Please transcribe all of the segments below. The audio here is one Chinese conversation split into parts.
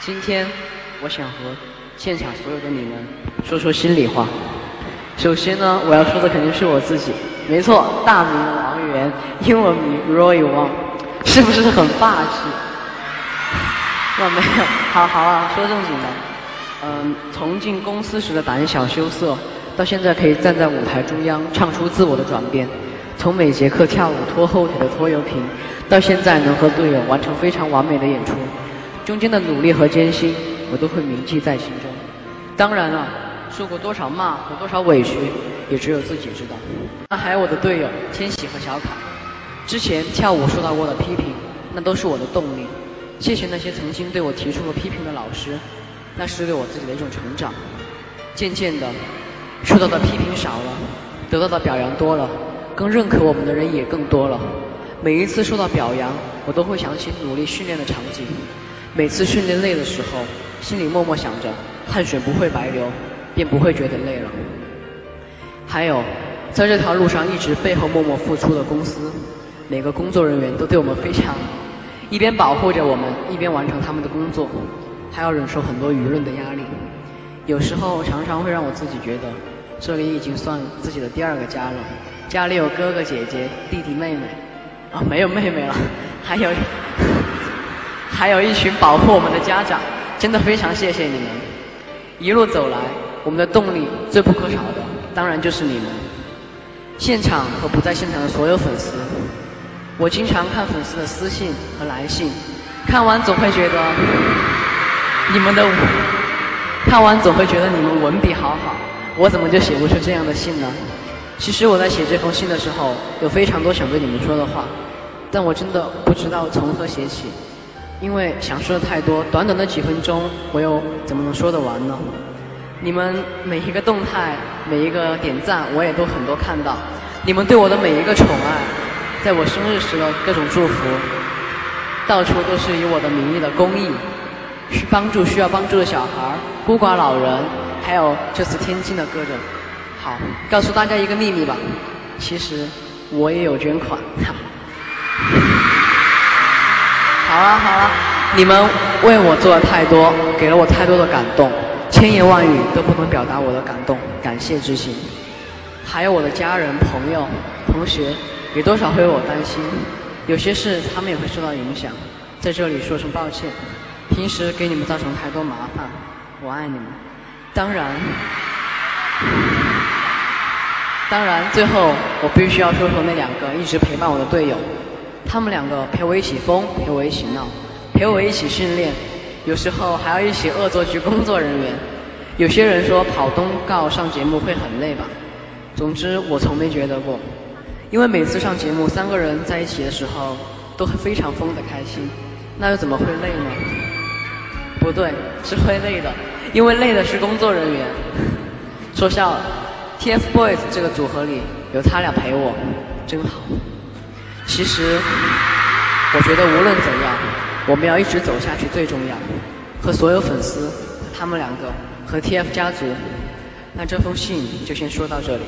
今天我想和现场所有的你们说说心里话。首先呢，我要说的肯定是我自己，没错，大名王源，英文名 Roy Wang，是不是很霸气？我没有，好好啊，说正经的。嗯，从进公司时的胆小羞涩，到现在可以站在舞台中央唱出自我的转变；从每节课跳舞拖后腿的拖油瓶，到现在能和队友完成非常完美的演出。中间的努力和艰辛，我都会铭记在心中。当然了，受过多少骂和多少委屈，也只有自己知道。那还有我的队友千玺和小凯，之前跳舞受到过的批评，那都是我的动力。谢谢那些曾经对我提出过批评的老师，那是对我自己的一种成长。渐渐的，受到的批评少了，得到的表扬多了，更认可我们的人也更多了。每一次受到表扬，我都会想起努力训练的场景。每次训练累的时候，心里默默想着，汗水不会白流，便不会觉得累了。还有，在这条路上一直背后默默付出的公司，每个工作人员都对我们非常，一边保护着我们，一边完成他们的工作，还要忍受很多舆论的压力。有时候常常会让我自己觉得，这里已经算自己的第二个家了。家里有哥哥姐姐、弟弟妹妹，啊，没有妹妹了，还有。还有一群保护我们的家长，真的非常谢谢你们。一路走来，我们的动力最不可少的，当然就是你们。现场和不在现场的所有粉丝，我经常看粉丝的私信和来信，看完总会觉得你们的，看完总会觉得你们文笔好好，我怎么就写不出这样的信呢？其实我在写这封信的时候，有非常多想对你们说的话，但我真的不知道从何写起。因为想说的太多，短短的几分钟，我又怎么能说得完呢？你们每一个动态，每一个点赞，我也都很多看到。你们对我的每一个宠爱，在我生日时的各种祝福，到处都是以我的名义的公益，去帮助需要帮助的小孩孤寡老人，还有这次天津的各种。好，告诉大家一个秘密吧，其实我也有捐款。好了好了，你们为我做了太多，给了我太多的感动，千言万语都不能表达我的感动，感谢之情。还有我的家人、朋友、同学，也多少会为我担心，有些事他们也会受到影响，在这里说声抱歉，平时给你们造成太多麻烦，我爱你们。当然，当然，最后我必须要说说那两个一直陪伴我的队友。他们两个陪我一起疯，陪我一起闹，陪我一起训练，有时候还要一起恶作剧工作人员。有些人说跑通告上节目会很累吧？总之我从没觉得过，因为每次上节目三个人在一起的时候都会非常疯的开心，那又怎么会累呢？不对，是会累的，因为累的是工作人员。说笑了，TFBOYS 这个组合里有他俩陪我，真好。其实，我觉得无论怎样，我们要一直走下去最重要。和所有粉丝，他们两个，和 TF 家族。那这封信就先说到这里。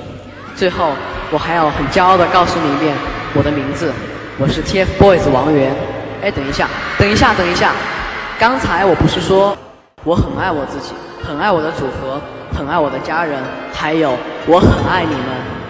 最后，我还要很骄傲的告诉你一遍我的名字，我是 TFBOYS 王源。哎，等一下，等一下，等一下，刚才我不是说我很爱我自己，很爱我的组合，很爱我的家人，还有我很爱你们。